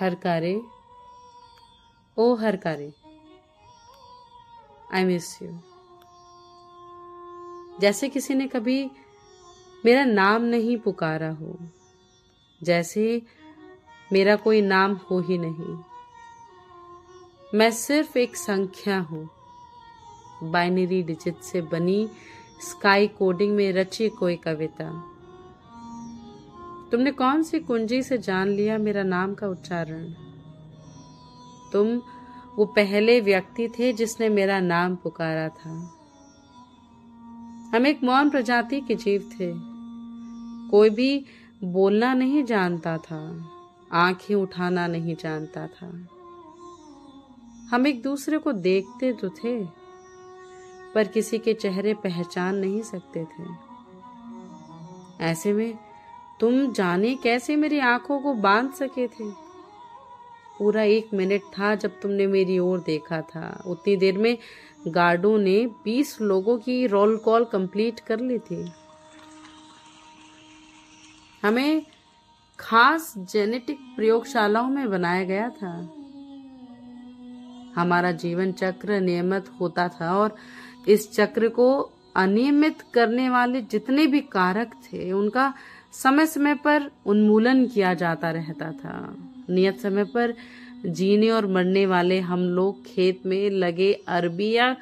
हरकारे O her हरकारे I miss you जैसे किसी ने कभी मेरा नाम नहीं पुकारा हो, जैसे मेरा कोई नाम हो ही नहीं। मैं सिर्फ़ एक संख्या हूँ। बाइनरी डिजिट से बनी स्काई कोडिंग में रची कोई कविता। तुमने कौन सी कुंजी से जान लिया मेरा नाम का उच्चारण? तुम वो पहले व्यक्ति थे जिसने मेरा नाम पुकारा था। हम एक मौन प्रजाति के जीव थे। कोई भी बोलना नहीं जानता था, आँखें उठाना नहीं जानता था। हम एक दूसरे को देखते तो थे, पर किसी के चेहरे पहचान नहीं सकते थे। ऐसे में तुम जाने कैसे मेरी आँखों को बाँध सके थे? पूरा एक मिनट था जब तुमने मेरी ओर देखा था। उतनी देर में गार्डों ने बीस लोगों की रोल कॉल कंप्लीट कर ली थी। हमें खास जेनेटिक प्रयोगशालाओं में बनाया गया था। हमारा जीवन चक्र नियमित होता था और इस चक्र को अनियमित करने वाले जितने भी कारक थे, उनका समय समय पर उन्मूलन किया जाता रहता था। नियत समय पर जीने और मरने वाले हम लोग खेत में लगे अरबी या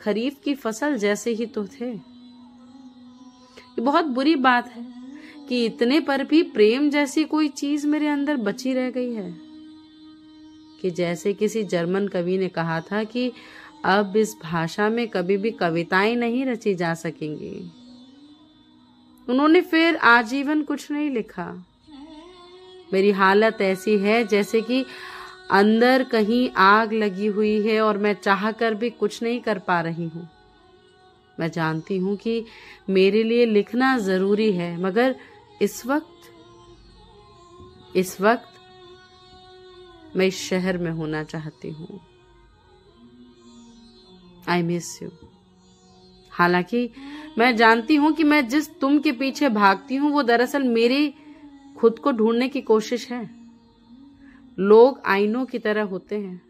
खरीफ की फ़सल जैसे ही तो थे। ये बहुत बुरी बात है कि इतने पर भी प्रेम जैसी कोई चीज़ मेरे अंदर बची रह गई है। कि जैसे किसी जर्मन कवि ने कहा था कि अब इस भाषा में कभी भी कविताएँ नहीं रची जा सकेंगी। उन्होंने फिर आजीवन कुछ नहीं लिखा। मेरी हालत ऐसी है जैसे कि अंदर कहीं आग लगी हुई है और मैं चाह कर भी कुछ नहीं कर पा रही हूँ। मैं जानती हूँ कि मेरे लिए लिखना ज़रूरी है, मगर इस वक्त इस वक्त मैं इस शहर में होना चाहती हूँ। आई मिस यू हालाँकि मैं जानती हूँ कि मैं जिस तुम के पीछे भागती हूँ, वो दरअसल मेरी खुद को ढूँढने की कोशिश है। लोग आईनों की तरह होते हैं।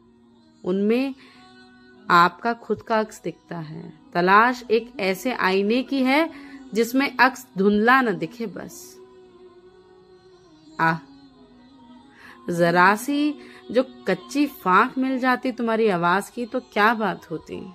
उनमें आपका खुद का अक्स दिखता है। तलाश एक ऐसे आईने की है, जिसमें अक्स धुंधला न दिखे बस। आह जरा सी जो कच्ची फांक मिल जाती तुम्हारी आवाज़ की तो क्या बात होती?